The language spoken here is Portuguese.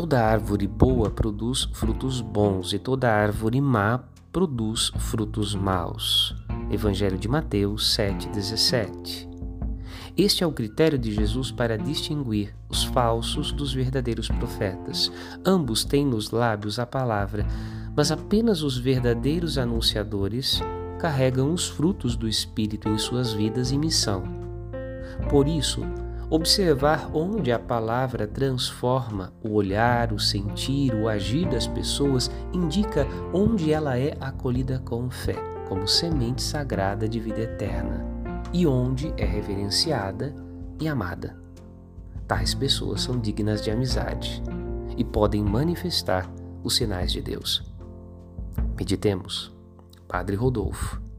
Toda árvore boa produz frutos bons e toda árvore má produz frutos maus. Evangelho de Mateus 7,17. Este é o critério de Jesus para distinguir os falsos dos verdadeiros profetas. Ambos têm nos lábios a palavra, mas apenas os verdadeiros anunciadores carregam os frutos do Espírito em suas vidas e missão. Por isso, observar onde a palavra transforma o olhar, o sentir, o agir das pessoas indica onde ela é acolhida com fé, como semente sagrada de vida eterna, e onde é reverenciada e amada. Tais pessoas são dignas de amizade e podem manifestar os sinais de Deus. Meditemos. Padre Rodolfo.